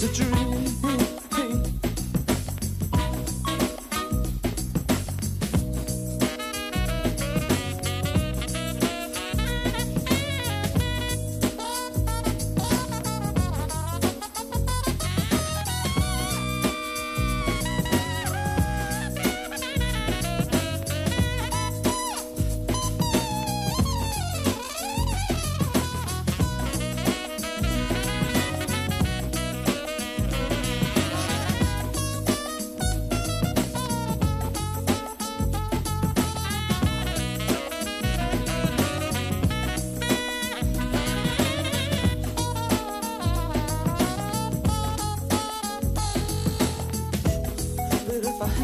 was a dream.